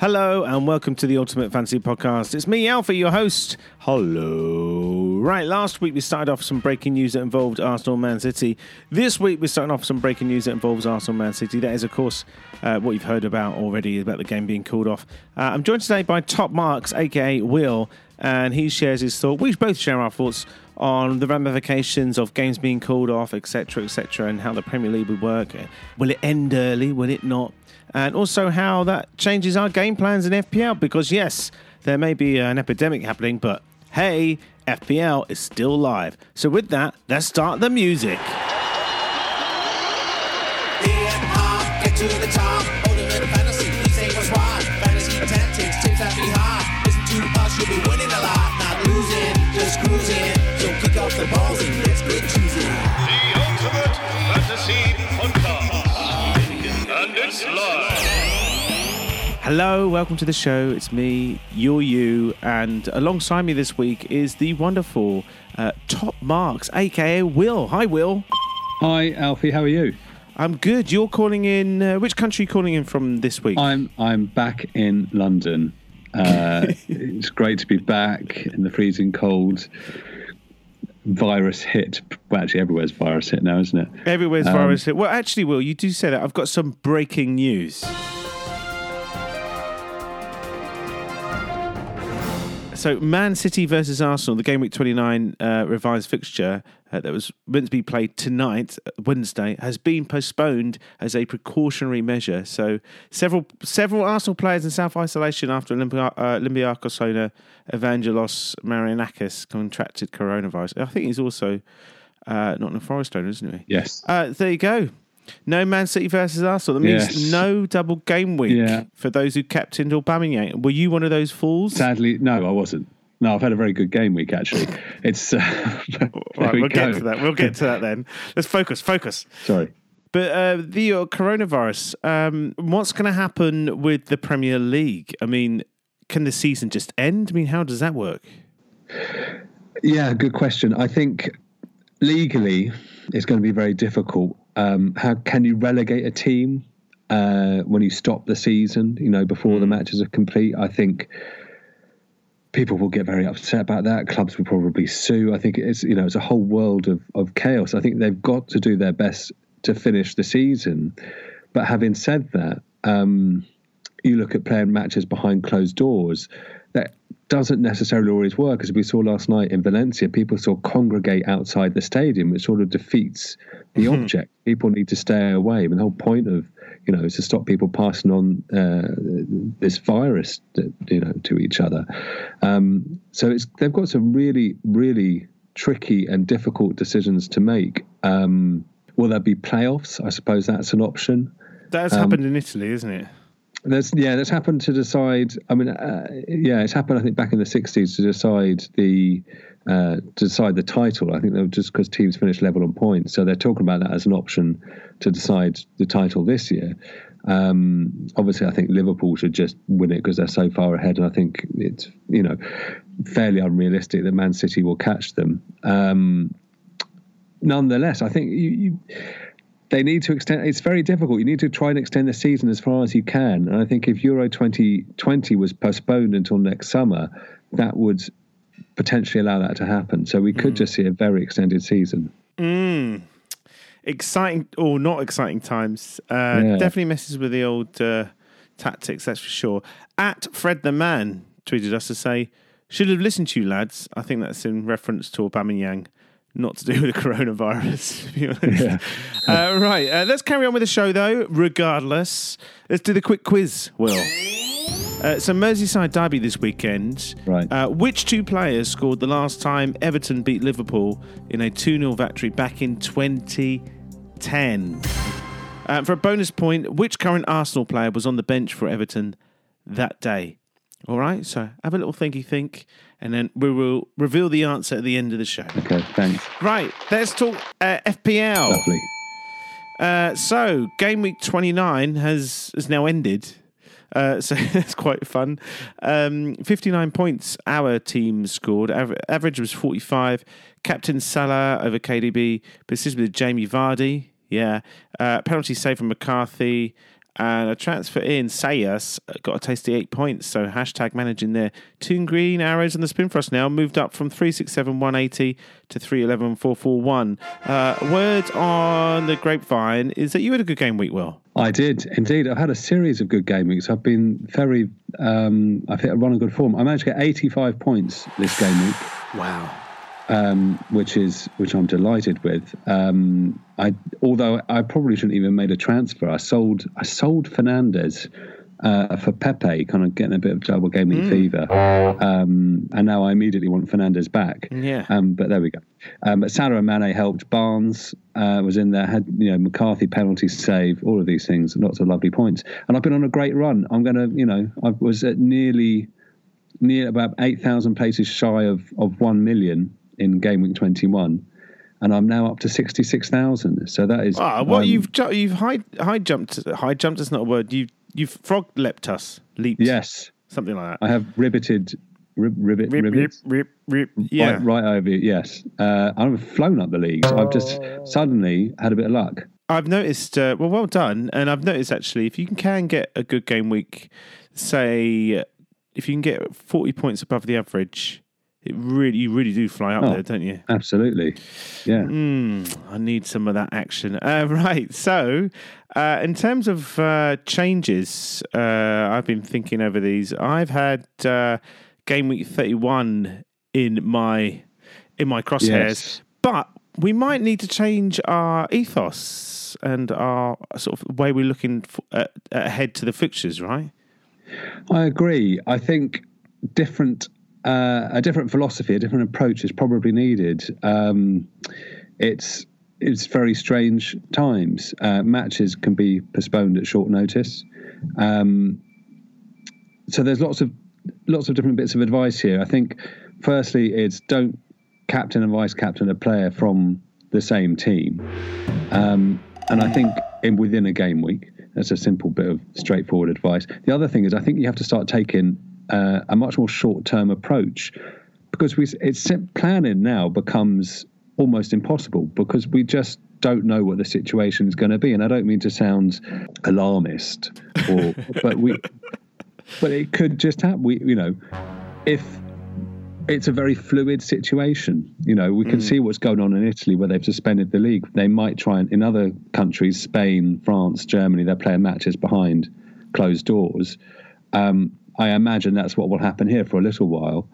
Hello and welcome to the Ultimate Fantasy Podcast. It's me, Alfie, your host. Hello. Right, last week we started off some breaking news that involved Arsenal Man City. This week we're starting off some breaking news that involves Arsenal Man City. That is, of course, uh, what you've heard about already about the game being called off. Uh, I'm joined today by Top Marks, aka Will, and he shares his thought. We both share our thoughts on the ramifications of games being called off, etc., etc., and how the Premier League would work. Will it end early? Will it not? And also how that changes our game plans in FPL. Because, yes, there may be an epidemic happening, but hey, FPL is still live. So, with that, let's start the music. the Hello, welcome to the show. It's me, you're you, and alongside me this week is the wonderful uh, Top Marks, aka Will. Hi, Will. Hi, Alfie. How are you? I'm good. You're calling in. Uh, which country are you calling in from this week? I'm I'm back in London. Uh, it's great to be back in the freezing cold. Virus hit. Well, actually, everywhere's virus hit now, isn't it? Everywhere's um, virus hit. Well, actually, Will, you do say that. I've got some breaking news. So, Man City versus Arsenal, the game week 29 uh, revised fixture uh, that was meant to be played tonight, uh, Wednesday, has been postponed as a precautionary measure. So, several several Arsenal players in self isolation after Olympia, uh, Olympiacos owner Evangelos Marinakis contracted coronavirus. I think he's also uh, Nottingham Forest owner, isn't he? Yes. Uh, there you go. No Man City versus Arsenal. That means yes. no double game week yeah. for those who kept captained Aubameyang. Were you one of those fools? Sadly, no, I wasn't. No, I've had a very good game week actually. It's uh, right. We will get to that. We'll get to that then. Let's focus. Focus. Sorry. But uh, the uh, coronavirus. Um, what's going to happen with the Premier League? I mean, can the season just end? I mean, how does that work? Yeah, good question. I think legally it's going to be very difficult um, how can you relegate a team uh, when you stop the season? You know, before mm. the matches are complete. I think people will get very upset about that. Clubs will probably sue. I think it's you know it's a whole world of of chaos. I think they've got to do their best to finish the season. But having said that, um, you look at playing matches behind closed doors. Doesn't necessarily always work. As we saw last night in Valencia, people still congregate outside the stadium, which sort of defeats the mm-hmm. object. People need to stay away. I mean, the whole point of you know is to stop people passing on uh, this virus, to, you know, to each other. Um, so it's they've got some really, really tricky and difficult decisions to make. Um, will there be playoffs? I suppose that's an option. That has um, happened in Italy, isn't it? There's yeah, that's happened to decide. I mean, uh, yeah, it's happened. I think back in the '60s to decide the uh, to decide the title. I think they were just because teams finished level on points, so they're talking about that as an option to decide the title this year. Um, obviously, I think Liverpool should just win it because they're so far ahead, and I think it's you know fairly unrealistic that Man City will catch them. Um, nonetheless, I think you, you they need to extend. It's very difficult. You need to try and extend the season as far as you can. And I think if Euro 2020 was postponed until next summer, that would potentially allow that to happen. So we could mm. just see a very extended season. Mm. Exciting or not exciting times. Uh, yeah. Definitely messes with the old uh, tactics, that's for sure. At Fred the Man tweeted us to say, should have listened to you, lads. I think that's in reference to Aubameyang not to do with the coronavirus. yeah. uh, right, uh, let's carry on with the show though. Regardless, let's do the quick quiz. Will. Uh, so Merseyside derby this weekend. Right. Uh, which two players scored the last time Everton beat Liverpool in a 2-0 victory back in 2010? Uh, for a bonus point, which current Arsenal player was on the bench for Everton that day? All right, so have a little thinky think and then we will reveal the answer at the end of the show. Okay, thanks. Right, let's talk uh, FPL. Lovely. Uh, so, game week 29 has, has now ended. Uh, so it's quite fun. Um, 59 points our team scored. average was 45. Captain Salah over KDB, persisted with Jamie Vardy. Yeah. Uh, penalty save from McCarthy. And a transfer in, Saïss, got a tasty eight points. So hashtag managing there. Toon Green arrows on the spin for us now. Moved up from 367 180 to 311 441. Uh, word on the grapevine is that you had a good game week, Will. I did indeed. I've had a series of good game weeks. I've been very, um, I've hit a run of good form. I managed to get 85 points this game week. Wow. Um, which is which I'm delighted with. Um, I although I probably shouldn't even made a transfer. I sold I sold Fernandes uh, for Pepe, kind of getting a bit of double gaming fever, um, and now I immediately want Fernandes back. Yeah. Um, but there we go. Um, but Salah and Mane helped. Barnes uh, was in there. Had you know McCarthy penalty save. All of these things. Lots of lovely points. And I've been on a great run. I'm going to you know I was at nearly near about 8,000 places shy of, of 1 million in Game Week 21. And I'm now up to 66,000. So that is. Ah, what um, you've ju- you've high high jumped high jumped is not a word. You you've frog leapt us leaped. Yes. something like that. I have riveted. Rib, ribbit, Rip, ribbit, rip, rip, rip. Yeah. right, right over it, yes. Uh, I've flown up the leagues. I've just suddenly had a bit of luck. I've noticed. Uh, well, well done. And I've noticed actually, if you can, can get a good game week, say if you can get forty points above the average, it really you really do fly up Oh. there, don't you? Absolutely. Yeah. Mm, I need some of that action. Uh, right. So, uh, in terms of uh, changes, uh, I've been thinking over these. I've had uh, game week thirty-one in my in my crosshairs, Yes. but we might need to change our ethos and our sort of way we're looking f- at, ahead to the fixtures. Right. I agree. I think different uh, a different philosophy, a different approach is probably needed. Um, it's it's very strange times. Uh, matches can be postponed at short notice, um, so there's lots of lots of different bits of advice here. I think, firstly, it's don't captain and vice captain a player from the same team, um, and I think in within a game week. That's a simple bit of straightforward advice. The other thing is, I think you have to start taking uh, a much more short-term approach because we it's planning now becomes almost impossible because we just don't know what the situation is going to be. And I don't mean to sound alarmist, or but we, but it could just happen. We, you know, if it's a very fluid situation. You know, we can see what's going on in Italy where they've suspended the league. They might try and in other countries, Spain, France, Germany, they're playing matches behind closed doors. Um, I imagine that's what will happen here for a little while.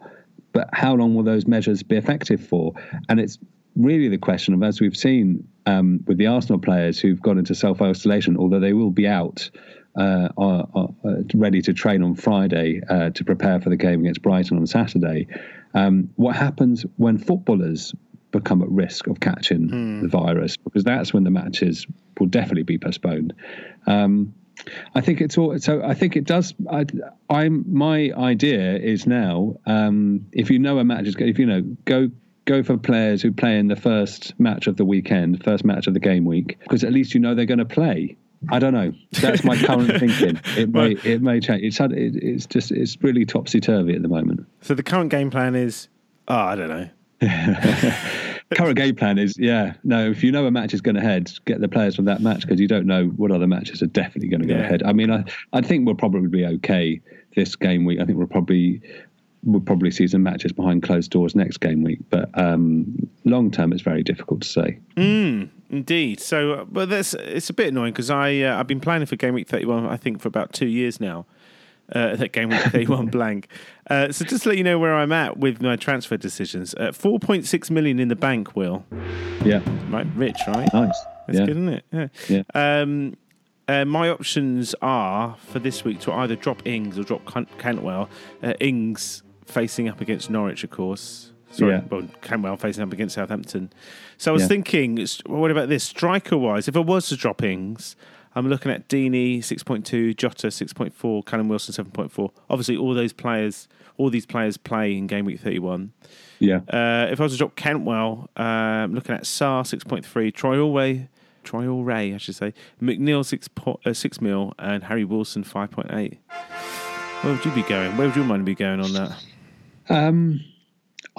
But how long will those measures be effective for? And it's really the question of, as we've seen um, with the Arsenal players who've gone into self isolation, although they will be out uh, are, are uh, ready to train on Friday uh, to prepare for the game against Brighton on Saturday. Um, what happens when footballers become at risk of catching the virus? Because that's when the matches will definitely be postponed. Um, I think it's all. So I think it does. I, I'm my idea is now. Um, if you know a match is, if you know, go go for players who play in the first match of the weekend, first match of the game week, because at least you know they're going to play. I don't know. That's my current thinking. It may it may change. It's had- it, it's just it's really topsy turvy at the moment. So the current game plan is, oh, I don't know. Current game plan is yeah. No, if you know a match is going to head, get the players from that match because you don't know what other matches are definitely going to go Yeah. ahead. I mean, I I think we'll probably be okay this game week. I think we'll probably we'll probably see some matches behind closed doors next game week. But um, long term, it's very difficult to say. Indeed. So, uh, but that's it's a bit annoying because I uh, I've been planning for game week thirty one. I think for about two years now. Uh, that game week thirty one blank. Uh, so just to let you know where I'm at with my transfer decisions. Uh, Four point six million in the bank. Will Yeah, right, rich, right? nice. That's yeah, good, isn't it? Yeah. Yeah. Um, uh, my options are for this week to either drop Ings or drop Can- Cantwell. Uh, Ings facing up against Norwich, of course. Sorry, Yeah. well, Cantwell facing up against Southampton. So I was Yeah. thinking, what about this? Striker wise, if I was to drop Ings, I'm looking at Deeney 6.2, Jota 6.4, Callum Wilson 7.4. Obviously, all those players, all these players play in game week 31. yeah, Uh, if I was to drop Cantwell, um, looking at Sarr six point three, Troy Alway, Troy Alray, I should say, McNeil six po- uh, six mil, and Harry Wilson five point eight. Where would you be going? Where would your mind be going on that? Um,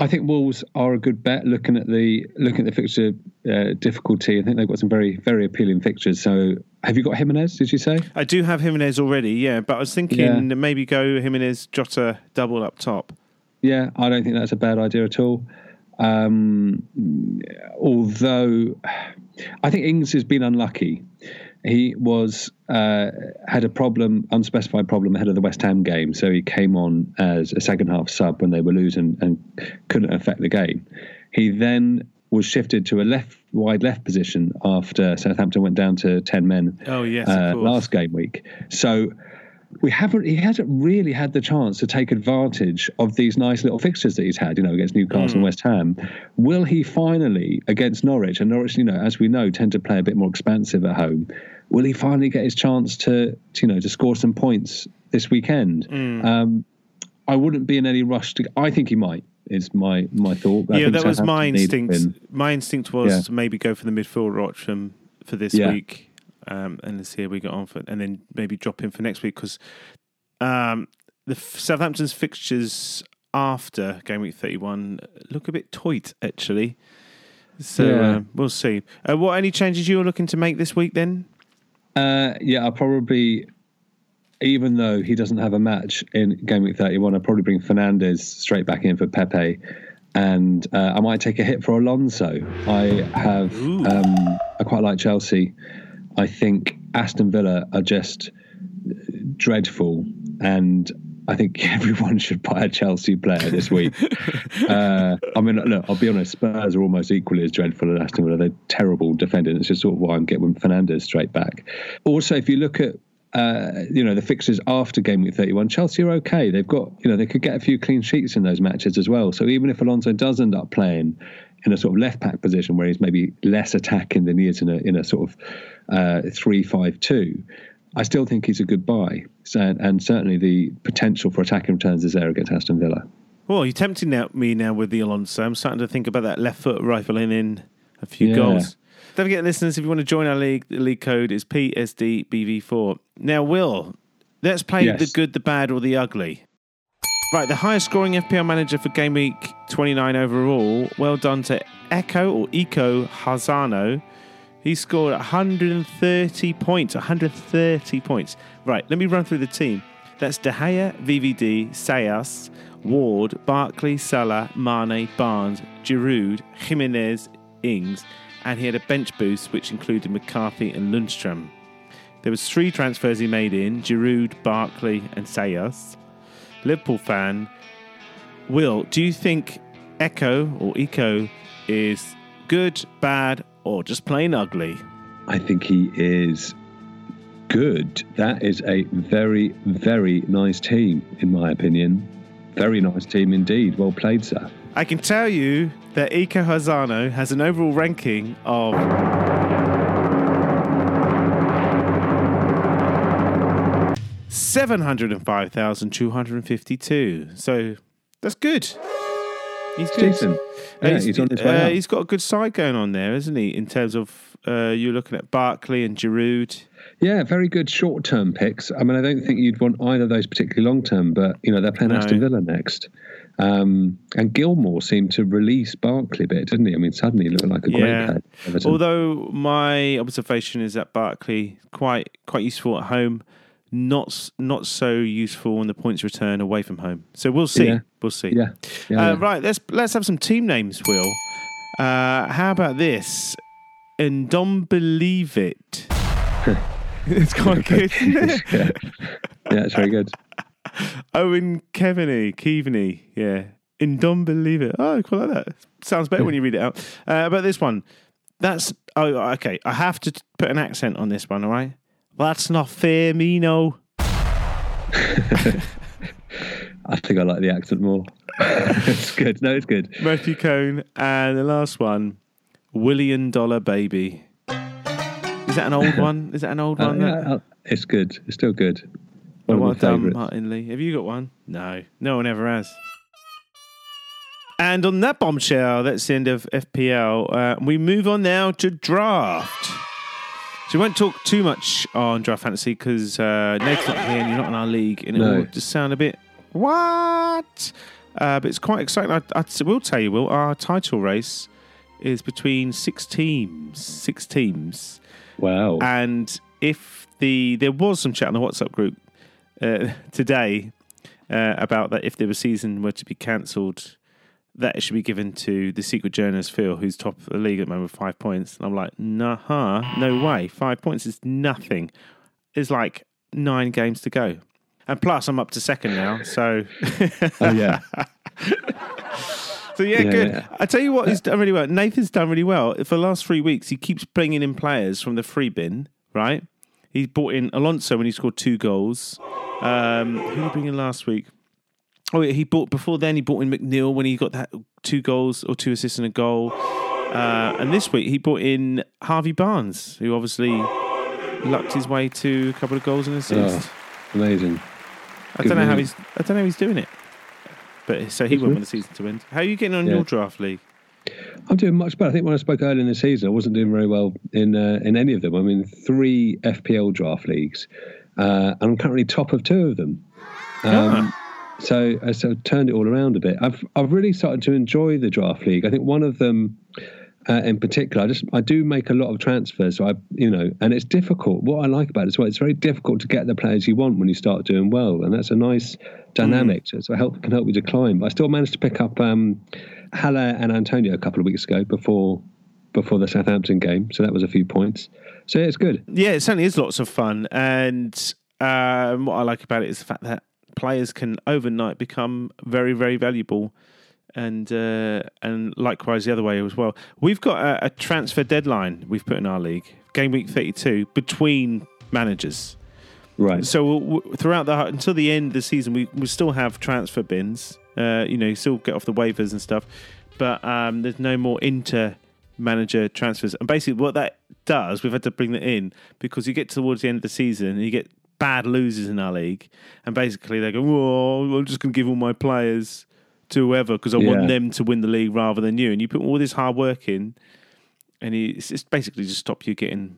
I think Wolves are a good bet. Looking at the looking at the fixture uh, difficulty, I think they've got some very very appealing fixtures. So, have you got Jimenez? Did you say? I do have Jimenez already, yeah, but I was thinking Yeah. maybe go Jimenez, Jota, double up top. Yeah, I don't think that's a bad idea at all. Um, although I think Ings has been unlucky. He was uh, had a problem, unspecified problem ahead of the West Ham game, so he came on as a second half sub when they were losing and couldn't affect the game. He then was shifted to a left wide left position after Southampton went down to ten men Oh, yes, uh, last game week. So we haven't he hasn't really had the chance to take advantage of these nice little fixtures that he's had, you know, against Newcastle Hmm. and West Ham. Will he finally against Norwich and Norwich, you know, as we know, tend to play a bit more expansive at home. Will he finally get his chance to, to, you know, to score some points this weekend? Hmm. Um, I wouldn't be in any rush to. I think he might. Is my my thought. I yeah, that was my Southampton need a instinct. My instinct was Yeah. to maybe go for the midfield option for this Yeah. week, um, and let's see how we got on for, and then maybe drop in for next week because um, the Southampton's fixtures after game week thirty-one look a bit tight actually. So Yeah. uh, we'll see. Uh, what any changes you're looking to make this week then? Uh, yeah, I'll probably, even though he doesn't have a match in game week 31, I'll probably bring Fernandes straight back in for Pepe. And uh, I might take a hit for Alonso. I have, um, I quite like Chelsea. I think Aston Villa are just dreadful. And I think everyone should buy a Chelsea player this week. uh, I mean, look, I'll be honest, Spurs are almost equally as dreadful as Aston Villa. They're terrible defending. It's just sort of why I'm getting Fernandes straight back. Also, if you look at uh, you know the fixtures after game week 31 chelsea are okay they've got you know they could get a few clean sheets in those matches as well so even if alonso does end up playing in a sort of left back position where he's maybe less attacking than he is in a in a sort of uh, 3-5-2 I still think he's a good buy, so, and certainly the potential for attacking returns is there against Aston Villa. Well, you're tempting now, me now with the Alonso. I'm starting to think about that left foot rifling in a few Yeah. goals. Don't forget, listeners, if you want to join our league, the league code is PSDBV4. Now, Will, let's play Yes. the good, the bad, or the ugly. Right, the highest scoring FPL manager for game week 29 overall. Well done to Echo or Eco Hazano. He scored 130 points. 130 points. Right, let me run through the team. That's De Gea, VVD, Saïss, Ward, Barkley, Salah, Mane, Barnes, Giroud, Jimenez, Ings, and he had a bench boost which included McCarthy and Lundstram. There was three transfers he made in: Giroud, Barkley, and Saïss. Liverpool fan, Will, do you think Echo or Eco is good, bad, or just plain ugly? I think he is good. That is a very, very nice team, in my opinion. Very nice team indeed. Well played, sir. I can tell you that Iko Hazano has an overall ranking of 705,252. So that's good. He's good. Decent. Yeah, he's, he's, on his way uh, He's got a good side going on there, isn't he? In terms of uh, you're looking at Barkley and Giroud. Yeah, very good short term picks. I mean, I don't think you'd want either of those particularly long term, but you know they're playing no. Aston Villa next. Um, and Gilmour seemed to release Barkley a bit, didn't he? I mean, suddenly he looked like a yeah. great player. Although my observation is that Barkley quite quite useful at home not not so useful on the points return away from home. So we'll see. Yeah. We'll see. yeah, yeah, Uh, yeah. Right. Let's let's have some team names, Will. Uh, how about this? And don't believe it. it's quite good. yeah, yeah, it's very good. Owen Keveney, Keveney, yeah. And don't believe it. Oh, I quite like that. Sounds better when you read it out. Uh, about this one, that's oh okay. I have to put an accent on this one. All right. That's not fair, me no. I think I like the accent more. it's good. No, it's good. Matthew Cohn, and the last one, William Dollar Baby. Is that an old one? Is that an old Uh, one? yeah, uh, it's good. It's still good. One well done. Martin Lee. Have you got one? No, no one ever has. And on that bombshell, that's the end of FPL. Uh, we move on now to draft. So we won't talk too much on draft fantasy because uh, Nate's not here and you're not in our league, and it No. will just sound a bit what. Uh, but it's quite exciting. I, I will tell you, Will, our title race is between six teams. Six teams. Wow. And if the there was some chat on the WhatsApp group uh, today uh, about that if the season were to be cancelled, that it should be given to the secret journalist Phil, who's top of the league at the moment with five points. And I'm like, nah, no way. Five points is nothing. There's like nine games to go. And plus, I'm up to second now. So, oh, yeah. so yeah, Yeah, good. yeah. I tell you what, he's done really well. Nathan's done really well. For the last three weeks, he keeps bringing in players from the free bin, right? He brought in Alonso when he scored two goals. Um, who did he bring in last week? Oh, yeah, he bought before then. He bought in McNeil when he got that two goals or two assists and a goal. Uh, and this week he brought in Harvey Barnes, who obviously lucked his way to a couple of goals and assists. Oh, amazing. I good don't know how he's. I don't know how he's doing it. But so he went with the season to end. How are you getting on Yeah. your draft league? I'm doing much better. I think when I spoke earlier in the season, I wasn't doing very well in uh, in any of them. I'm in three FPL draft leagues, uh, and I'm currently top of two of them. Um, So I sort of turned it all around a bit. I've I've really started to enjoy the draft league. I think one of them. Uh, in particular, I just I do make a lot of transfers, so I you know, and it's difficult. What I like about it is well, it's very difficult to get the players you want when you start doing well, and that's a nice dynamic. So, so help can help you to climb. I still managed to pick up um, Haller and Antonio a couple of weeks ago before before the Southampton game, so that was a few points. So yeah, it's good. Yeah, it certainly is lots of fun. And um, what I like about it is the fact that players can overnight become very, very valuable. And uh, and likewise the other way as well. We've got a, a transfer deadline we've put in our league, game week thirty two, between managers. Right. So we'll, throughout the until the end of the season, we we still have transfer bins. Uh, you know, you still get off the waivers and stuff, but um, there's no more inter manager transfers. And basically, what that does, we've had to bring that in because you get towards the end of the season and you get bad losers in our league, and basically they go, "Oh, I'm just going to give all my players to whoever because I Yeah. want them to win the league rather than you." And you put all this hard work in, and it's just basically just stop you getting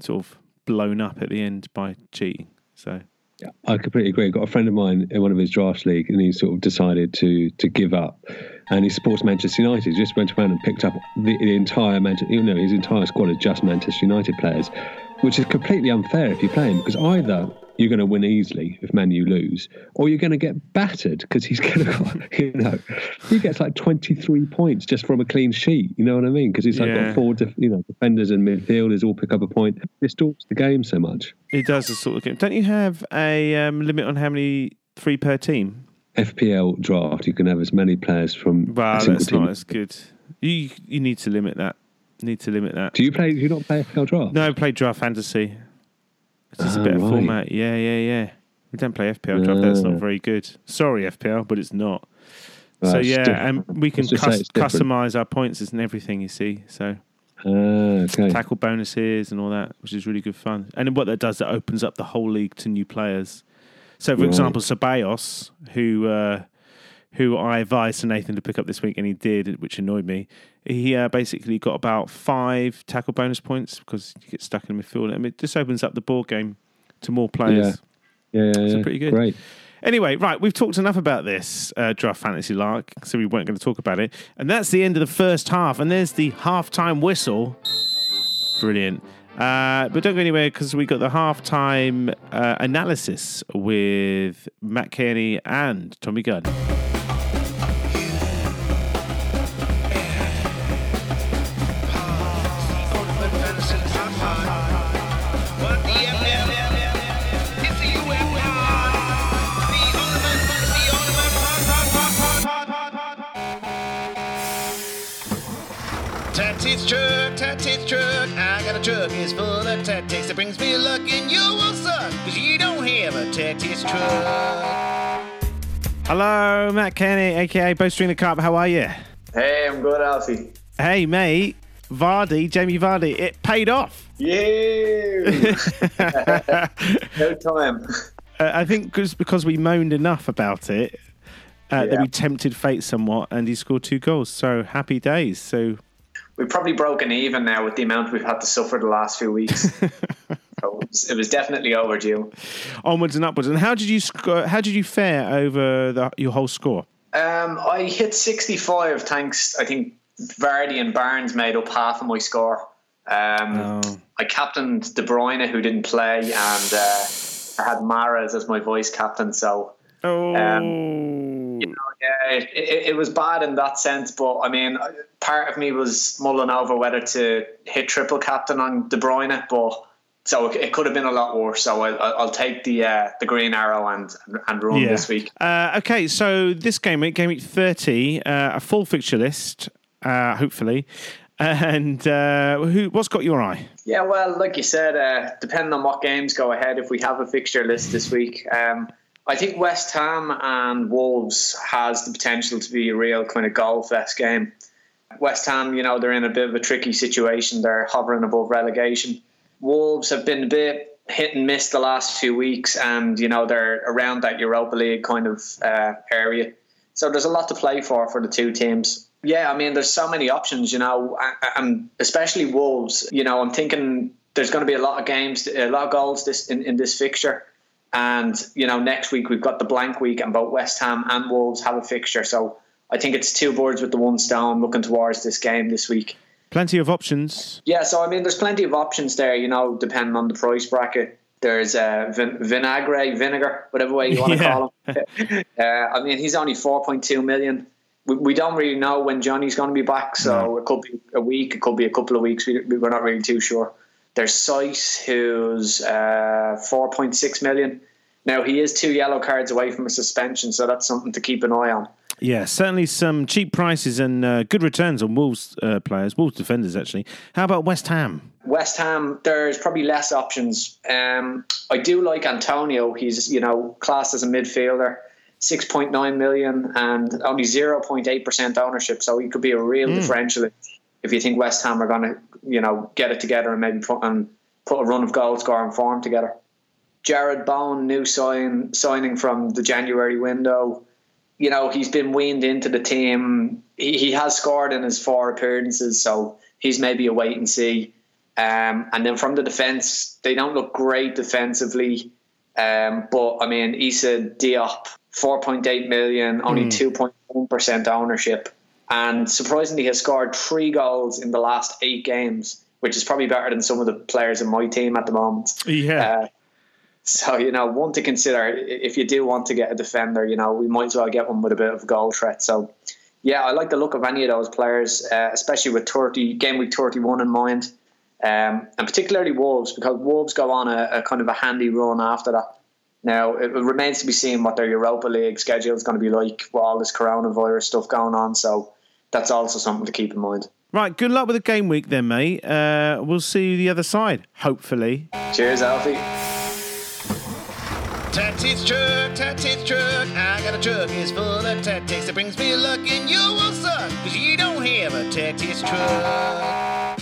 sort of blown up at the end by cheating. So. Yeah, I completely agree. I've Got a friend of mine in one of his draft league, and he sort of decided to to give up. And he supports Manchester United. He just went around and picked up the, the entire Manchester, you know, his entire squad is just Manchester United players, which is completely unfair if you play him because either you're going to win easily if Man U lose, or you're going to get battered because he's going to, you know, he gets like 23 points just from a clean sheet. You know what I mean? Because he's like Yeah. got four, you know, defenders and midfielders all pick up a point. It distorts the game so much. It does the sort of game. Don't you have a um, limit on how many three per team? FPL draft, you can have as many players from Wow, that's not as good. You you need to limit that. Need to limit that. Do you play? Do you not play FPL draft? No, I play draft fantasy. It's just a Ah, better right. format. Yeah, yeah, yeah. We don't play FPL draft. That's not very good. Sorry, FPL, but it's not. Well, so it's yeah, different. and we can Let's just say cus- customize our points and everything. You see, so Ah, okay. tackle bonuses and all that, which is really good fun. And what that does, that opens up the whole league to new players. So, for Right. example, Ceballos, who uh, who I advised to Nathan to pick up this week, and he did, which annoyed me. He uh, basically got about five tackle bonus points because you get stuck in midfield. I mean, it just opens up the board game to more players. Yeah, yeah, yeah. pretty good. Great. Anyway, right, we've talked enough about this uh, draft fantasy lark, so we weren't going to talk about it. And that's the end of the first half, and there's the halftime whistle. Brilliant. Uh, but don't go anywhere because we got the halftime uh, analysis with Matt Kearney and Tommy Gunn. Tactics truck. I got a truck, it's full of tactics that brings me luck, and you will suck, cause you don't have a tactics truck. Hello, Matt Kearney, aka Bowstring the Carp. How are you? Hey, I'm good, Alfie. Hey, mate. Vardy, Jamie Vardy, it paid off. Yay! no time. Uh, I think because because we moaned enough about it uh, that we tempted fate somewhat, and he scored two goals. So happy days. So We've probably broken even now with the amount we've had to suffer the last few weeks. so it, was, it was definitely overdue. onwards and upwards. And how did you score? How did you fare over the, your whole score? Um, I hit 65 thanks, I think Vardy and Barnes made up half of my score. Um, Oh. I captained De Bruyne, who didn't play, and uh, I had Mahrez as my vice captain. So Oh. Um, yeah, it, it, it was bad in that sense. But I mean, part of me was mulling over whether to hit triple captain on De Bruyne, but so it, it could have been a lot worse. So I, I- I'll take the uh, the green arrow and and run Yeah. this week. Uh, okay, so this game week, game week 30, uh, a full fixture list, uh, hopefully. And uh, who? what's got your eye? Yeah, well, like you said, uh, depending on what games go ahead, if we have a fixture list this week, um, I think West Ham and Wolves has the potential to be a real kind of goal fest game. West Ham, you know, they're in a bit of a tricky situation. They're hovering above relegation. Wolves have been a bit hit and miss the last few weeks, and you know they're around that Europa League kind of uh, area. So there's a lot to play for for the two teams. Yeah, I mean, there's so many options, you know, and especially Wolves. You know, I'm thinking there's going to be a lot of games, a lot of goals this in, in this fixture. And you know, next week we've got the blank week, and both West Ham and Wolves have a fixture. So I think it's two birds with the one stone, looking towards this game this week. Plenty of options. Yeah, so I mean, there's plenty of options there. You know, depending on the price bracket. There's uh, vin- vinagre, vinegar, whatever way you want to Yeah. call him. uh, I mean, he's only 4.2 million. We, we don't really know when Jonny's going to be back, so it could be a week, it could be a couple of weeks. We, we're not really too sure. There's Saïss, who's uh, 4.6 million. Now he is two yellow cards away from a suspension, so that's something to keep an eye on. Yeah, certainly some cheap prices and uh, good returns on Wolves uh, players, Wolves defenders actually. How about West Ham? West Ham, there's probably less options. Um, I do like Antonio. He's you know classed as a midfielder, six point nine million and only zero point eight percent ownership. So he could be a real differential if you think West Ham are going to you know get it together and maybe put and put a run of goal scoring form together. Jarrod Bowen, new sign signing from the January window. You know he's been weaned into the team. He, he has scored in his four appearances, so he's maybe a wait and see. Um, and then from the defence, they don't look great defensively. Um, but I mean, Issa Diop, 4.8 million, only 2.1% ownership. And surprisingly, has scored three goals in the last eight games, which is probably better than some of the players in my team at the moment. Yeah. Uh, so, you know, one to consider if you do want to get a defender, you know, we might as well get one with a bit of goal threat. So, yeah, I like the look of any of those players, uh, especially with 30, game week 31 in mind. Um, and particularly Wolves, because Wolves go on a, a kind of a handy run after that. Now, it remains to be seen what their Europa League schedule is going to be like with all this coronavirus stuff going on. So, that's also something to keep in mind. Right, good luck with the game week then, mate. Uh, we'll see you the other side, hopefully. Cheers, Alfie. Tactics truck, tactics truck. I got a truck, it's full of tactics that brings me luck, and you will suck, cause you don't have a tactics truck.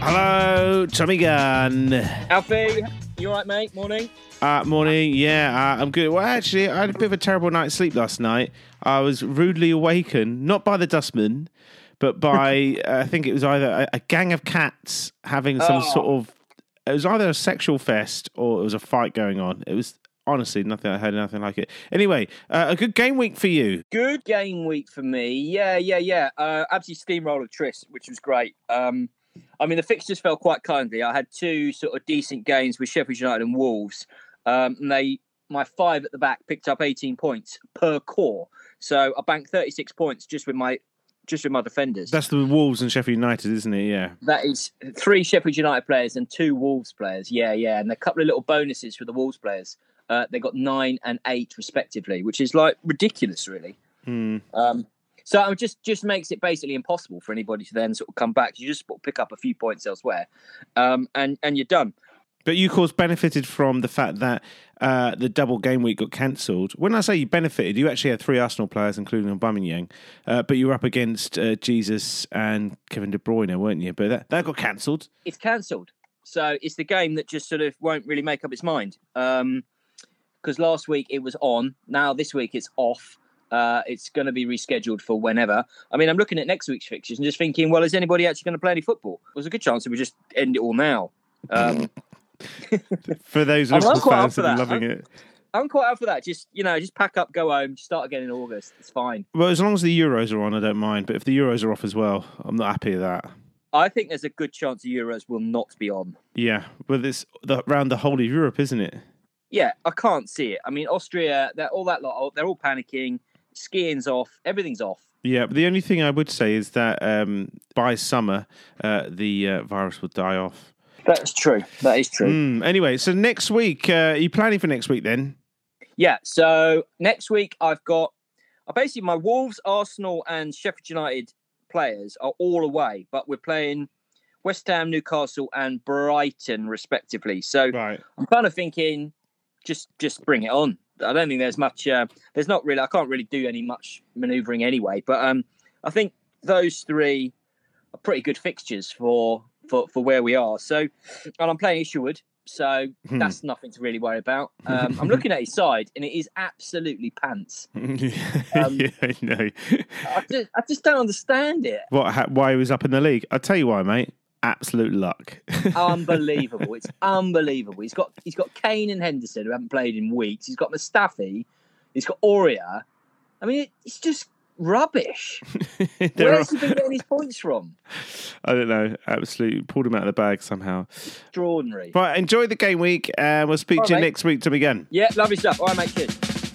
Hello, Tommy Gunn. Alfie, you all right, mate? Morning. Uh, morning. Yeah, uh, I'm good. Well, actually, I had a bit of a terrible night's sleep last night. I was rudely awakened, not by the dustman, but by uh, I think it was either a, a gang of cats having some Oh. sort of. It was either a sexual fest or it was a fight going on. It was honestly nothing. I heard nothing like it. Anyway, uh, a good game week for you. Good game week for me. Yeah, yeah, yeah. Uh, absolutely steamroller Tris, which was great. Um, I mean, the fixtures fell quite kindly. I had two sort of decent games with Sheffield United and Wolves, um, and they my five at the back picked up 18 points per core. So I banked 36 points just with my just with my defenders. That's the Wolves and Sheffield United, isn't it? Yeah. That is three Sheffield United players and two Wolves players. Yeah, yeah, and a couple of little bonuses for the Wolves players. Uh, they got nine and eight respectively, which is like ridiculous, really. Hmm. Um, so it just just makes it basically impossible for anybody to then sort of come back. You just pick up a few points elsewhere, um, and and you're done. But you, of course, benefited from the fact that uh, the double game week got cancelled. When I say you benefited, you actually had three Arsenal players, including Aubameyang, uh, but you were up against uh, Jesus and Kevin De Bruyne, weren't you? But that, that got cancelled. It's cancelled. So it's the game that just sort of won't really make up its mind. Because last week it was on. Now this week it's off. Uh, it's going to be rescheduled for whenever. I mean, I'm looking at next week's fixtures and just thinking, well, is anybody actually going to play any football? There's a good chance that we just end it all now. Um, For those Liverpool fans that are loving I'm- it. I'm quite up for that. Just you know, just pack up, go home, start again in August. It's fine. Well, as long as the Euros are on, I don't mind. But if the Euros are off as well, I'm not happy with that. I think there's a good chance the Euros will not be on. Yeah, but it's the, around the whole of Europe, isn't it? Yeah, I can't see it. I mean, Austria, they're all that lot. They're all panicking. Skiing's off. Everything's off. Yeah, but the only thing I would say is that um, by summer, uh, the uh, virus will die off. That's true. That is true. Mm, anyway, so next week, uh, are you planning for next week then? Yeah. So next week I've got uh, basically my Wolves, Arsenal, and Sheffield United players are all away, but we're playing West Ham, Newcastle, and Brighton respectively. So Right. I'm kind of thinking, just just bring it on. I don't think there's much. Uh, there's not really. I can't really do any much manoeuvring anyway. But um, I think those three are pretty good fixtures for for for where we are. So, and I'm playing Isherwood, so Hmm. that's nothing to really worry about. Um, I'm looking at his side, and it is absolutely pants. Um, yeah, I know. I just, I just don't understand it. What? Ha- why he was up in the league? I'll tell you why, mate. Absolute luck. unbelievable. It's unbelievable. He's got he's got Kane and Henderson who haven't played in weeks. He's got Mustafi. He's got Aurier. I mean, it, it's just rubbish. Where has he been getting his points from? I don't know. Absolutely pulled him out of the bag somehow. Extraordinary. Right, enjoy the game week, and we'll speak All to you right, mate. next week to begin. Yeah, lovely stuff. All right, mate. Cheers.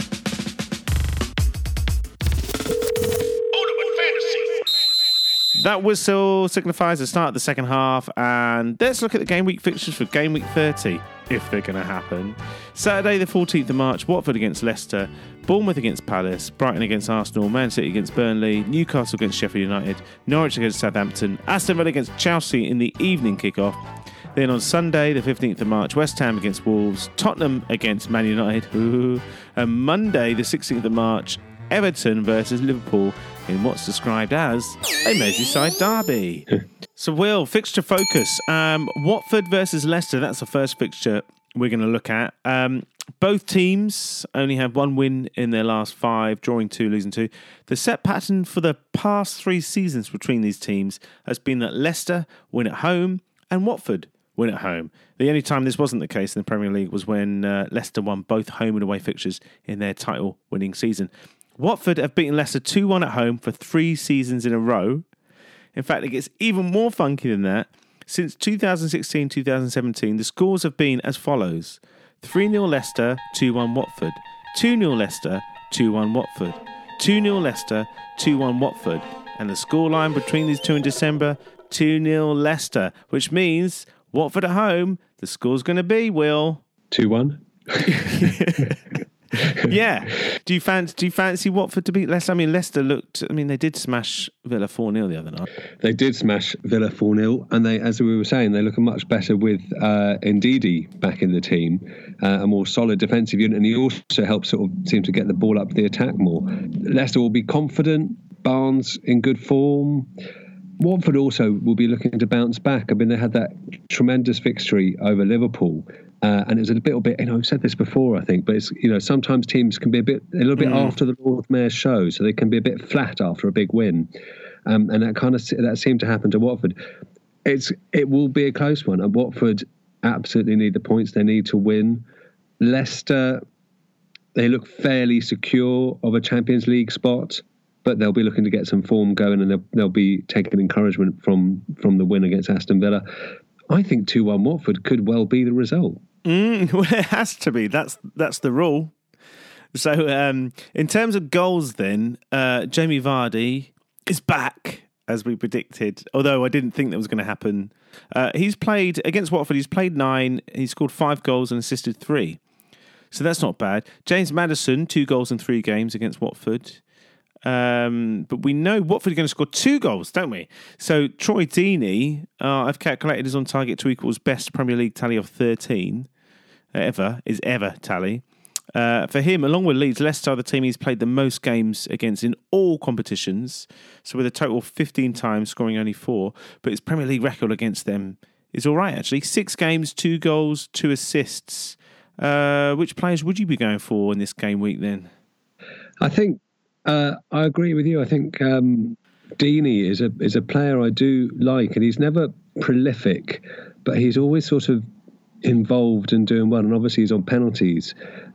That whistle signifies the start of the second half, and let's look at the game week fixtures for game week 30, if they're going to happen. Saturday, the 14th of March, Watford against Leicester, Bournemouth against Palace, Brighton against Arsenal, Man City against Burnley, Newcastle against Sheffield United, Norwich against Southampton, Aston Villa against Chelsea in the evening kickoff. Then on Sunday, the 15th of March, West Ham against Wolves, Tottenham against Man United, and Monday, the 16th of March, Everton versus Liverpool in what's described as a Merseyside derby. so, Will, fixture focus. Um, Watford versus Leicester, that's the first fixture we're going to look at. Um, both teams only have one win in their last five, drawing two, losing two. The set pattern for the past three seasons between these teams has been that Leicester win at home and Watford win at home. The only time this wasn't the case in the Premier League was when uh, Leicester won both home and away fixtures in their title winning season. Watford have beaten Leicester 2 1 at home for three seasons in a row. In fact, it gets even more funky than that. Since 2016 2017, the scores have been as follows 3 0 Leicester, 2 1 Watford, 2 0 Leicester, 2 1 Watford, 2 0 Leicester, 2 1 Watford. And the scoreline between these two in December 2 0 Leicester, which means Watford at home, the score's going to be, Will. 2 1. yeah. Do you fancy do you fancy Watford to beat Leicester? I mean Leicester looked I mean they did smash Villa 4-0 the other night. They did smash Villa 4 0, and they, as we were saying, they look much better with uh, Ndidi back in the team, uh, a more solid defensive unit, and he also helps sort of seem to get the ball up the attack more. Leicester will be confident, Barnes in good form. Watford also will be looking to bounce back. I mean, they had that tremendous victory over Liverpool, uh, and it was a little bit. You know, I've said this before, I think, but it's you know sometimes teams can be a bit a little bit after the Lord Mayor show, so they can be a bit flat after a big win, um, and that kind of that seemed to happen to Watford. It's it will be a close one, and Watford absolutely need the points. They need to win. Leicester, they look fairly secure of a Champions League spot but they'll be looking to get some form going and they'll, they'll be taking encouragement from from the win against Aston Villa. I think 2 1 Watford could well be the result. Mm, well, it has to be. That's that's the rule. So, um, in terms of goals, then uh, Jamie Vardy is back as we predicted. Although I didn't think that was going to happen. Uh, he's played against Watford. He's played nine. He scored five goals and assisted three. So that's not bad. James Maddison, two goals in three games against Watford. Um, but we know Watford are going to score two goals, don't we? So Troy Deeney, uh, I've calculated, is on target to equal his best Premier League tally of 13 ever, is ever tally. Uh, for him, along with Leeds, Leicester are the team he's played the most games against in all competitions. So with a total of 15 times, scoring only four. But his Premier League record against them is all right, actually. Six games, two goals, two assists. Uh, which players would you be going for in this game week then? I think uh, I agree with you. I think um, Deeney is a is a player I do like, and he's never prolific, but he's always sort of involved and doing well, and obviously he's on penalties.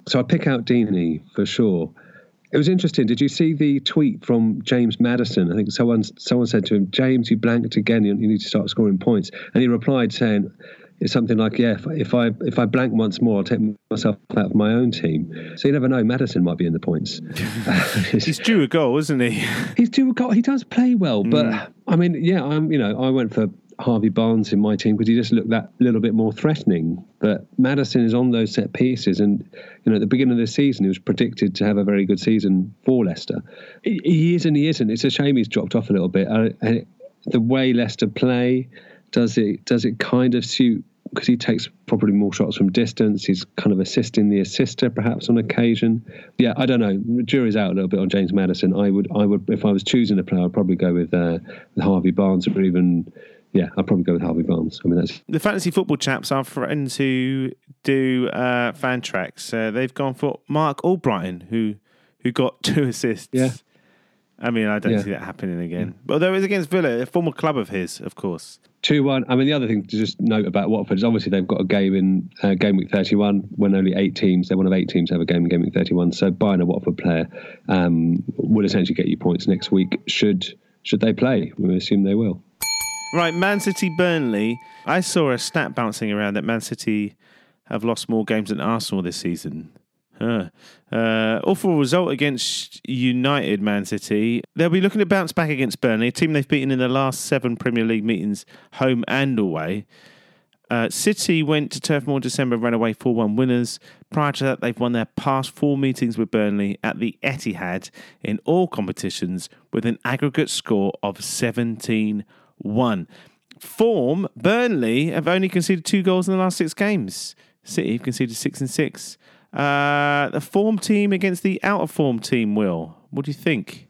So I pick out Deeney for sure. It was interesting. Did you see the tweet from James Maddison? I think someone someone said to him, "James, you blanked again. You, you need to start scoring points." And he replied saying, "It's something like, yeah, if, if I if I blank once more, I'll take myself out of my own team." So you never know. Maddison might be in the points. He's due a goal, isn't he? He's due a goal. He does play well, but hmm. I mean, yeah, I'm. You know, I went for Harvey Barnes in my team because he just looked that little bit more threatening. But Maddison is on those set pieces, and you know at the beginning of the season he was predicted to have a very good season for Leicester. He, is and he isn't. It's a shame he's dropped off a little bit. The way Leicester play does it does it kind of suit because he takes probably more shots from distance. He's kind of assisting the assister perhaps on occasion. Yeah, I don't know. Jury's out a little bit on James Maddison. I would I would if I was choosing a player, I'd probably go with, uh, with Harvey Barnes or even yeah, I'd probably go with Harvey Barnes. I mean, that's The fantasy football chaps are friends who do uh, Fantrax. Uh, they've gone for Marc Albrighton, who who got two assists. Yeah. I mean, I don't Yeah. see that happening again. But although it was against Villa, a former club of his, of course. two one. I mean, the other thing to just note about Watford is obviously they've got a game in uh, game week thirty one when only eight teams. They're one of eight teams have a game in game week thirty one. So buying a Watford player um, will essentially get you points next week. Should should they play? We assume they will. Right, Man City Burnley. I saw a stat bouncing around that Man City have lost more games than Arsenal this season. Uh, awful result against United Man City. They'll be looking to bounce back against Burnley, a team they've beaten in the last seven Premier League meetings, home and away. Uh, City went to Turf Moor in December, ran away 4 1 winners. Prior to that, they've won their past four meetings with Burnley at the Etihad in all competitions with an aggregate score of 17 1. Form Burnley have only conceded two goals in the last six games. City have conceded six and six. Uh, the form team against the out of form team, Will. What do you think?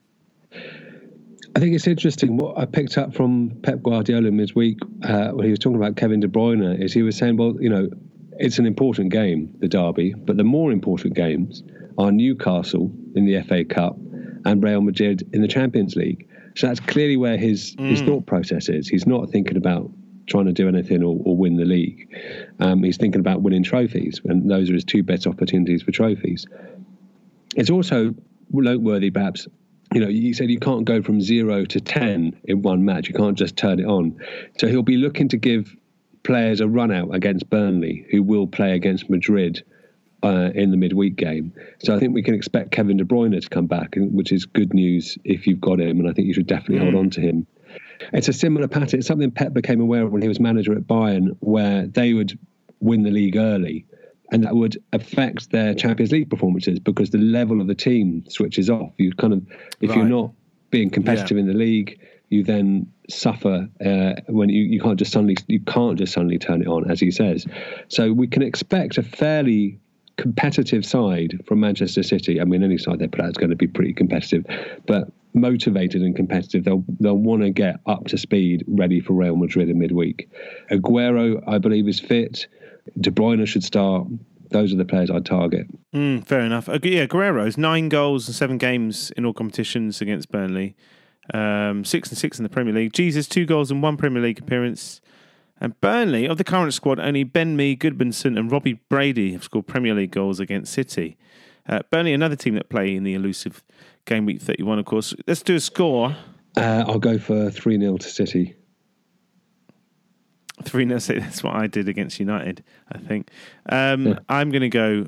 I think it's interesting. What I picked up from Pep Guardiola midweek uh, when he was talking about Kevin De Bruyne is he was saying, well, you know, it's an important game, the derby, but the more important games are Newcastle in the FA Cup and Real Madrid in the Champions League. So that's clearly where his his thought process is. He's not thinking about trying to do anything or, or win the league. Um, he's thinking about winning trophies, and those are his two best opportunities for trophies. It's also noteworthy, perhaps. You know, you said you can't go from zero to ten in one match. You can't just turn it on. So he'll be looking to give players a run out against Burnley, who will play against Madrid uh, in the midweek game. So I think we can expect Kevin De Bruyne to come back, which is good news if you've got him. And I think you should definitely hold on to him. It's a similar pattern. It's something Pep became aware of when he was manager at Bayern, where they would win the league early, and that would affect their Champions League performances because the level of the team switches off. You kind of, if you're not being competitive in the league, you then suffer uh, when you, you can't just suddenly you can't just suddenly turn it on, as he says. So we can expect a fairly competitive side from Manchester City. I mean, any side they put out is going to be pretty competitive, but motivated and competitive. They'll they'll want to get up to speed, ready for Real Madrid in midweek. Aguero, I believe, is fit. De Bruyne should start. Those are the players I'd target. Mm, fair enough. Yeah, Aguero's nine goals and seven games in all competitions against Burnley. Um, six and six in the Premier League. Jesus, two goals and one Premier League appearance. And Burnley, of the current squad, only Ben Mee, Gudmundsson, and Robbie Brady have scored Premier League goals against City. Uh, Burnley, another team that play in the elusive game week 31, of course. Let's do a score. Uh, I'll go for 3 0 to City. 3 0. That's what I did against United, I think. Um, Yeah. I'm going to go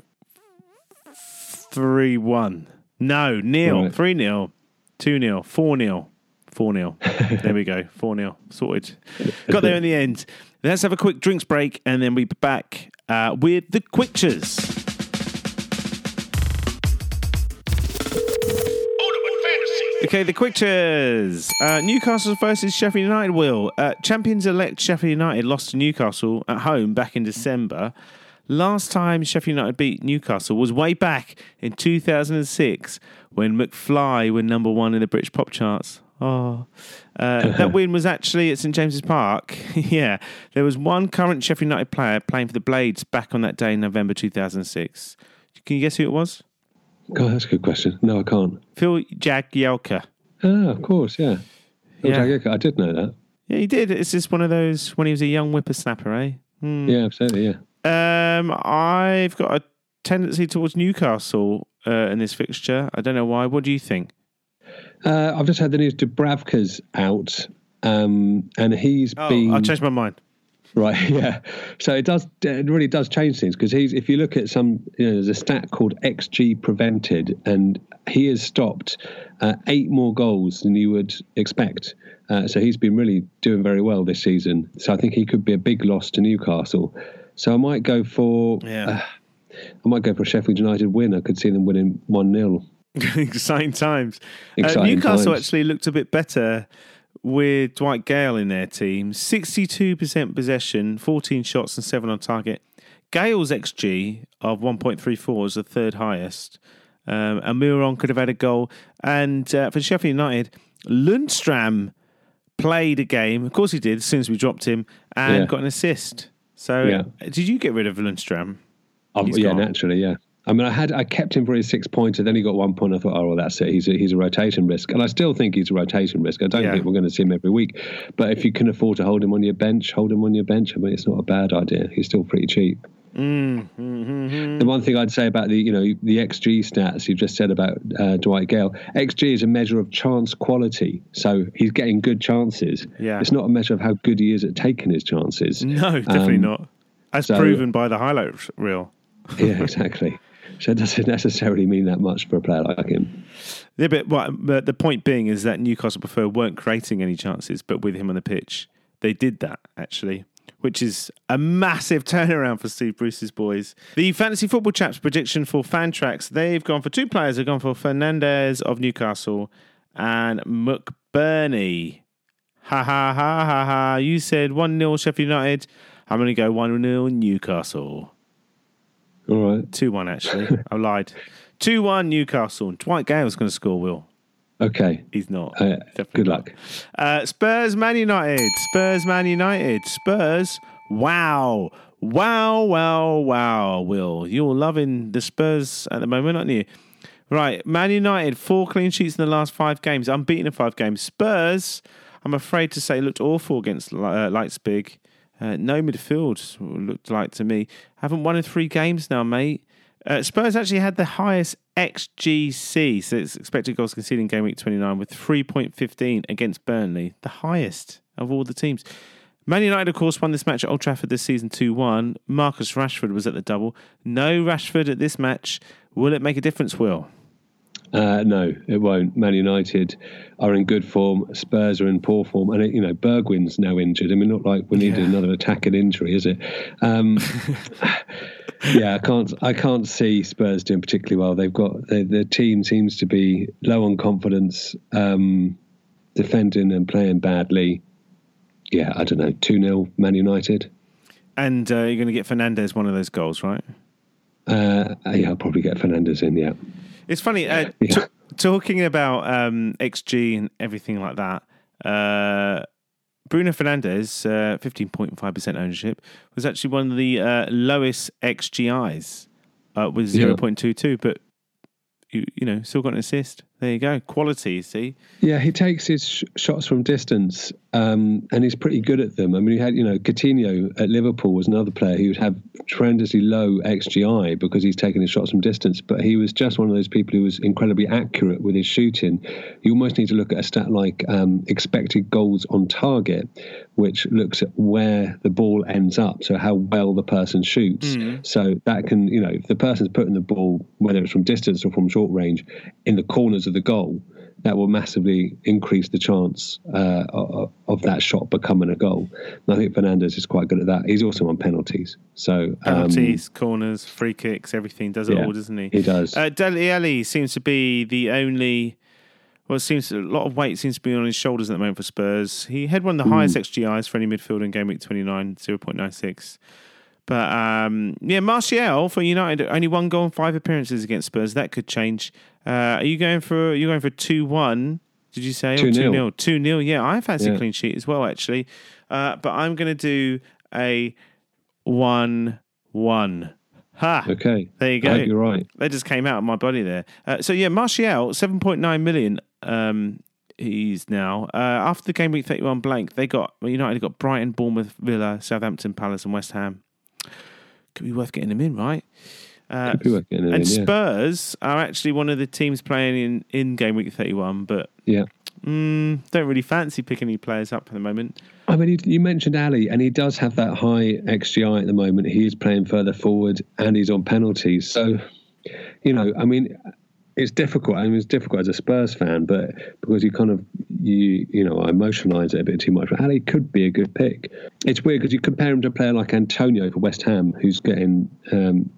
3 1. No, nil. Right. 3 0. 2 0. 4 0. 4 0. there we go. 4 0. Sorted. Got there in the end. Let's have a quick drinks break and then we'll be back uh, with the. Ultimate Okay, the Quickstures. Uh, Newcastle versus Sheffield United will. Uh, champions elect Sheffield United lost to Newcastle at home back in December. Last time Sheffield United beat Newcastle was way back in 2006 when McFly were number one in the British pop charts. Oh, uh, that win was actually at St James's Park. yeah, there was one current Sheffield United player playing for the Blades back on that day in November 2006. Can you guess who it was? God, that's a good question. No, I can't. Phil Jagielka. Ah, of course, yeah. Phil Yeah. Jagielka, I did know that. Yeah, he did. It's just one of those when he was a young whippersnapper, eh? Hmm. Yeah, absolutely, yeah. Um, I've got a tendency towards Newcastle uh, in this fixture. I don't know why. What do you think? Uh, I've just had the news Dubravka's out, um, and he's Oh, been I changed my mind. Right, yeah. So it does, it really does change things because he's, if you look at some, you know, there's a stat called XG prevented, and he has stopped uh, eight more goals than you would expect. Uh, so he's been really doing very well this season. So I think he could be a big loss to Newcastle. So I might go for, Yeah. uh, I might go for a Sheffield United win. I could see them winning one 0 Exciting times. Uh, Newcastle times. actually looked a bit better with Dwight Gayle in their team. 62% possession, 14 shots and 7 on target. Gayle's XG of 1.34 is the third highest. Um, and Miron could have had a goal. And uh, for Sheffield United, Lundstram played a game. Of course he did, as soon as we dropped him, and Yeah. got an assist. So, Yeah. did you get rid of Lundstram? He's yeah, gone. naturally, yeah. I mean, I had I kept him for his six pointer. Then he got one point. I thought, oh, well, that's it. He's a, he's a rotation risk, and I still think he's a rotation risk. I don't Yeah. think we're going to see him every week, but if you can afford to hold him on your bench, hold him on your bench. I mean, it's not a bad idea. He's still pretty cheap. Mm, mm-hmm. The one thing I'd say about the you know the XG stats you've just said about uh, Dwight Gayle, XG is a measure of chance quality. So he's getting good chances. Yeah. it's not a measure of how good he is at taking his chances. No, definitely Um, not. As so- proven by the highlight reel. yeah, exactly. So it doesn't necessarily mean that much for a player like him. Yeah, but, what, but the point being is that Newcastle prefer weren't creating any chances, but with him on the pitch, they did that actually, which is a massive turnaround for Steve Bruce's boys. The fantasy football chaps prediction for Fantrax, they've gone for two players. They've gone for Fernandez of Newcastle and McBurnie. Ha ha ha ha ha! You said one 0 Sheffield United. I'm going to go one 0 Newcastle. All right. Two one actually. I lied. Two one Newcastle. Dwight Gayle's going to score. Will Okay. he's not? Uh, good not. luck. Uh, Spurs Man United. Spurs Man United. Spurs. Wow. Wow, wow, wow, Will. You're loving the Spurs at the moment, aren't you? Right. Man United, four clean sheets in the last five games, unbeaten in five games. Spurs, I'm afraid to say, looked awful against uh, Leipzig. Uh, no midfield looked like to me. Haven't won in three games now, mate. Uh, Spurs actually had the highest XGC, so it's expected goals conceded in game week 29 with 3.15 against Burnley, the highest of all the teams. Man United, of course, won this match at Old Trafford this season 2 1. Marcus Rashford was at the double. No Rashford at this match. Will it make a difference, Will? Uh, no, it won't. Man United are in good form. Spurs are in poor form, and you know Bergwijn's now injured. I mean, not like we needed Yeah. another attacking injury, is it? Um, yeah, I can't. I can't see Spurs doing particularly well. They've got their, their team seems to be low on confidence, um, defending and playing badly. Yeah, I don't know. Two 0 Man United. And uh, you're going to get Fernandes one of those goals, right? Uh, yeah, I'll probably get Fernandes in. Yeah. It's funny uh, Yeah. t- talking about um, XG and everything like that. Uh, Bruno Fernandes, uh, fifteen point five percent ownership, was actually one of the uh, lowest XGIs uh, with Yeah. zero point two two. But you, you know, still got an assist. There you go, quality. you See, Yeah, he takes his sh- shots from distance, um, and he's pretty good at them. I mean, he had, you know, Coutinho at Liverpool was another player who would have tremendously low XGI because he's taking his shots from distance, but he was just one of those people who was incredibly accurate with his shooting. You almost need to look at a stat like um, expected goals on target, which looks at where the ball ends up, so how well the person shoots. So that can, you know, if the person's putting the ball, whether it's from distance or from short range, in the corners of the goal, that will massively increase the chance uh, of, of that shot becoming a goal. And I think Fernandes is quite good at that. He's also on penalties, so um, penalties, corners, free kicks, everything does it yeah, all, doesn't he? he does. Uh, Alli seems to be the only. Well, it seems a lot of weight seems to be on his shoulders at the moment for Spurs. He had one of the highest XGIs for any midfielder in game week 29, 0.96. But um, yeah, Martial for United only one goal and five appearances against Spurs. That could change. Uh, are you going for you going for two one? Did you say 2-0. two 0 Yeah, I fancy a Yeah. clean sheet as well, actually. Uh, but I'm going to do a one one. Ha! okay, There you I go. hope you're right. They just came out of my body there. Uh, so yeah, Martial, seven point nine million. Um, he's now uh, after the game week thirty one blank. They got United got Brighton, Bournemouth, Villa, Southampton, Palace, and West Ham. Could be worth getting him in, right? Uh, Could be worth getting him and in, yeah. Spurs are actually one of the teams playing in, in game week 31, but Yeah. mm, don't really fancy picking any players up at the moment. I mean, you, you mentioned Alli, and he does have that high XGI at the moment. He is playing further forward, and he's on penalties. So, you know, I mean, it's difficult. I mean, it's difficult as a Spurs fan, but because you kind of you you know, I emotionalise it a bit too much. But Alli could be a good pick. It's weird because you compare him to a player like Antonio for West Ham, who's getting um,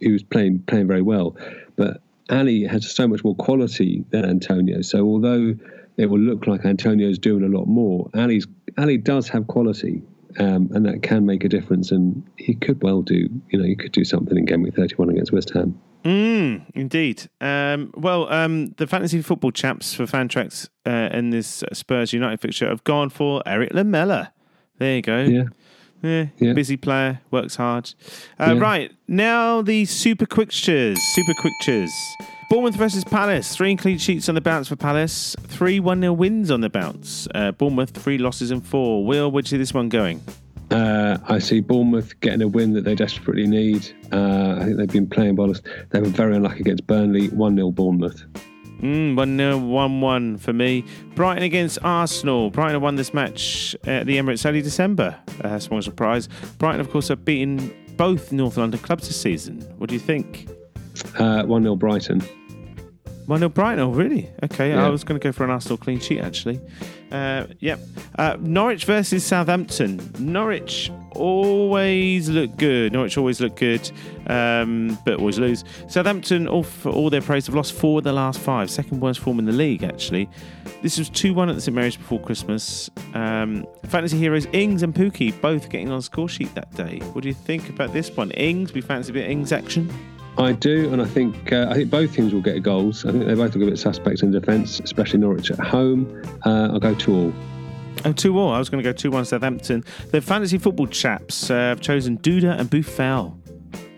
who's playing playing very well, but Alli has so much more quality than Antonio. So although it will look like Antonio's doing a lot more, Alli's Alli does have quality. Um, and that can make a difference, and he could well do. You know, he could do something in game week thirty-one against West Ham. Mm, indeed. Um, well, um, the fantasy football chaps for Fantrax uh, in this Spurs United fixture have gone for Erik Lamela. There you go. Yeah, Yeah, Yeah. busy player, works hard. Uh, Yeah. Right now, the super quickstures. Super quickstures. Bournemouth versus Palace. Three clean sheets on the bounce for Palace. Three 1 0 wins on the bounce. Uh, Bournemouth, three losses and four. Will, where'd you see this one going? Uh, I see Bournemouth getting a win that they desperately need. Uh, I think they've been playing well. They were very unlucky against Burnley. One 0 Bournemouth. Mm, 1 0, 1 1 for me. Brighton against Arsenal. Brighton have won this match at the Emirates early December. Uh, small surprise. Brighton, of course, have beaten both North London clubs this season. What do you think? Uh, One 0 Brighton. 1 0 Brighton, really? Okay, Yeah. I was going to go for an Arsenal clean sheet, actually. Uh, yep. Uh, Norwich versus Southampton. Norwich always look good. Norwich always look good, um, but always lose. Southampton, all for all their praise, have lost four of the last five. Second worst form in the league, actually. This was 2 1 at the St Mary's before Christmas. Um, fantasy heroes Ings and Pukki both getting on the score sheet that day. What do you think about this one? Ings, we fancy a bit of Ings action? I do, and I think uh, I think both teams will get goals. I think they both look a bit suspect in defence, especially Norwich at home. Uh, I'll go two all. Oh, 2 all. I was going to go 2 1 Southampton. The fantasy football chaps uh, have chosen Duda and Boufal.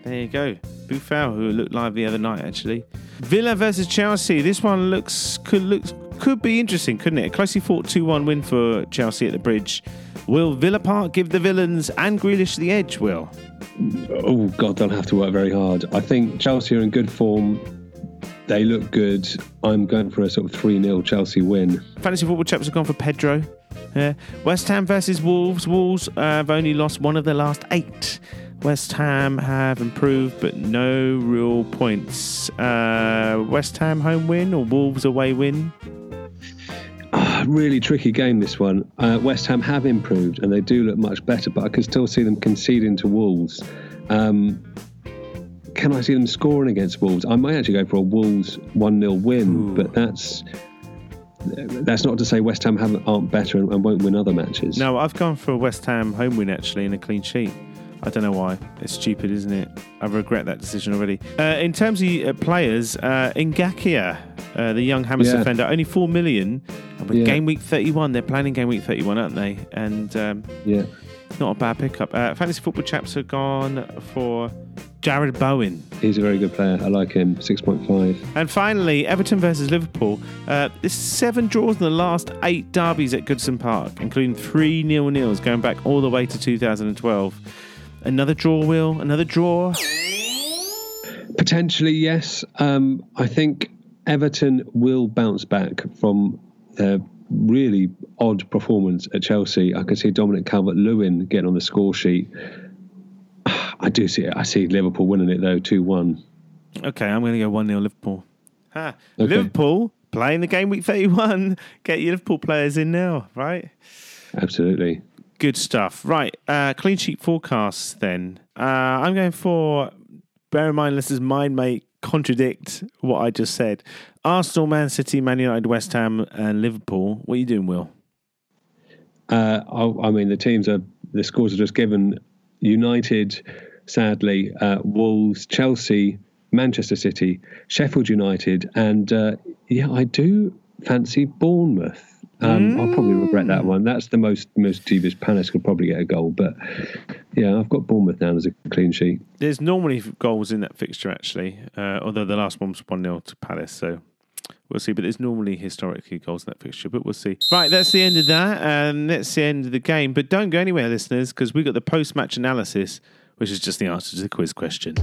There you go. Boufal, who looked live the other night, actually. Villa versus Chelsea. This one looks could looks could be interesting, couldn't it? A closely fought 2 1 win for Chelsea at the bridge. Will Villa Park give the villains and Grealish the edge, Will? Oh God, they'll have to work very hard. I think Chelsea are in good form. They look good. I'm going for a sort of three 0 Chelsea win. Fantasy football chaps have gone for Pedro. Yeah. West Ham versus Wolves. Wolves uh, have only lost one of their last eight. West Ham have improved, but no real points. Uh, West Ham home win or Wolves away win? Really tricky game this one. Uh, West Ham have improved and they do look much better, but I can still see them conceding to Wolves. Um, can I see them scoring against Wolves? I might actually go for a Wolves one 0 win, Ooh. but that's that's not to say West Ham haven't, aren't better and, and won't win other matches. No, I've gone for a West Ham home win actually in a clean sheet. I don't know why. It's stupid, isn't it? I regret that decision already. Uh, in terms of uh, players, uh, Ngakia, uh, the young Hammers Yeah. defender, only 4 million. And with Yeah. game week 31, they're planning game week 31, aren't they? And um, Yeah. not a bad pickup. Uh, fantasy football chaps have gone for Jarrod Bowen. He's a very good player. I like him. 6.5. And finally, Everton versus Liverpool. Uh, there's seven draws in the last eight derbies at Goodison Park, including three nil nils going back all the way to 2012. Another draw, Will. Another draw. Potentially, yes. Um, I think Everton will bounce back from their really odd performance at Chelsea. I can see Dominic Calvert-Lewin getting on the score sheet. I do see it. I see Liverpool winning it though, two one. Okay, I'm going to go 1 0 Liverpool. Ha. Okay. Liverpool playing the game week 31. Get your Liverpool players in now, right? Absolutely. Good stuff. Right, uh, clean sheet forecasts then. Uh, I'm going for, bear in mind, this is mind may contradict what I just said. Arsenal, Man City, Man United, West Ham, and Liverpool. What are you doing, Will? Uh, I, I mean, the teams are the scores are just given. United, sadly, uh, Wolves, Chelsea, Manchester City, Sheffield United, and uh, yeah, I do fancy Bournemouth. Um, I'll probably regret that one. That's the most most dubious. Palace could probably get a goal, but yeah, I've got Bournemouth down as a clean sheet. There's normally goals in that fixture, actually, uh, although the last one was 1 0 to Palace, so we'll see. But there's normally historically goals in that fixture, but we'll see. Right, that's the end of that, and that's the end of the game. But don't go anywhere, listeners, because we've got the post match analysis which is just the answer to the quiz question.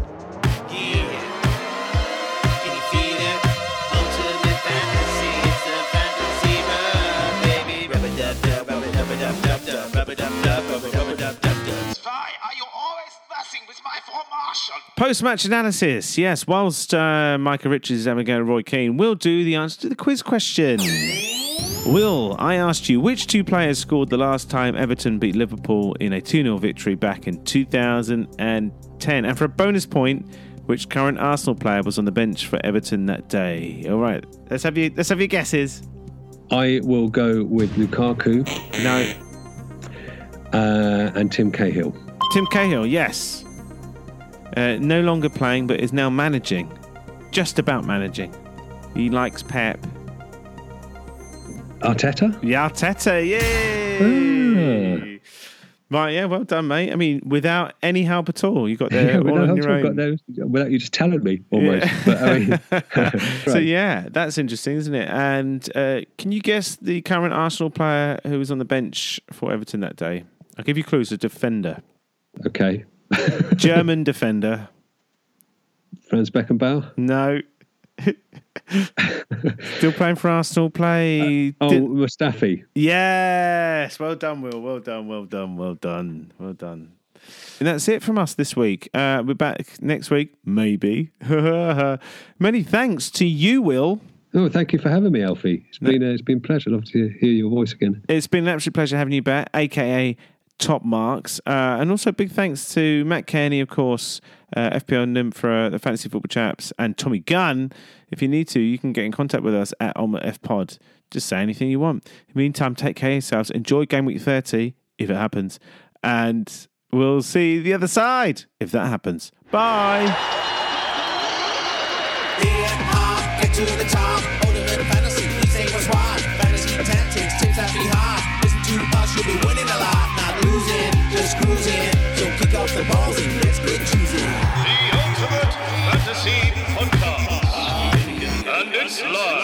With my formation? Post match analysis. Yes, whilst uh, Micah Richards is having a go Roy Keane, we'll do the answer to the quiz question. Will, I asked you which two players scored the last time Everton beat Liverpool in a 2 0 victory back in 2010? And for a bonus point, which current Arsenal player was on the bench for Everton that day? All right, let's have you. Let's have your guesses. I will go with Lukaku No, uh, and Tim Cahill. Tim Cahill. Yes, uh, no longer playing, but is now managing. Just about managing. He likes Pep. Arteta? Yeah, Arteta, yay! Right, yeah, well done, mate. I mean, without any help at all, you got there Yeah, all without, on your own. those, without you just telling me almost. Yeah. But I mean, So yeah, that's interesting, isn't it? And uh, can you guess the current Arsenal player who was on the bench for Everton that day? I'll give you clues: a defender, okay. German defender. Franz Beckenbauer. No. Still playing for Arsenal. Play. Oh, did- Mustafi. Yes, well done, Will. Well done, well done, well done, well done. And that's it from us this week. Uh, we're back next week, maybe. Many thanks to you, Will. Oh, thank you for having me, Alfie. It's been uh, it's been a pleasure. Love to hear your voice again. It's been an absolute pleasure having you back, aka Top Marks. Uh, and also big thanks to Matt Kearney, of course, uh, FPL Nymph, the Fantasy Football Chaps, and Tommy Gunn. If you need to, you can get in contact with us at Ultimate F Pod. Just say anything you want. In the meantime, take care of yourselves. Enjoy Game Week 30, if it happens. And we'll see the other side, if that happens. Bye. Be winning a lot. Losing, just cruising. So kick off the balls and let's get choosing. The Ultimate Fantasy Podcast. And it's live.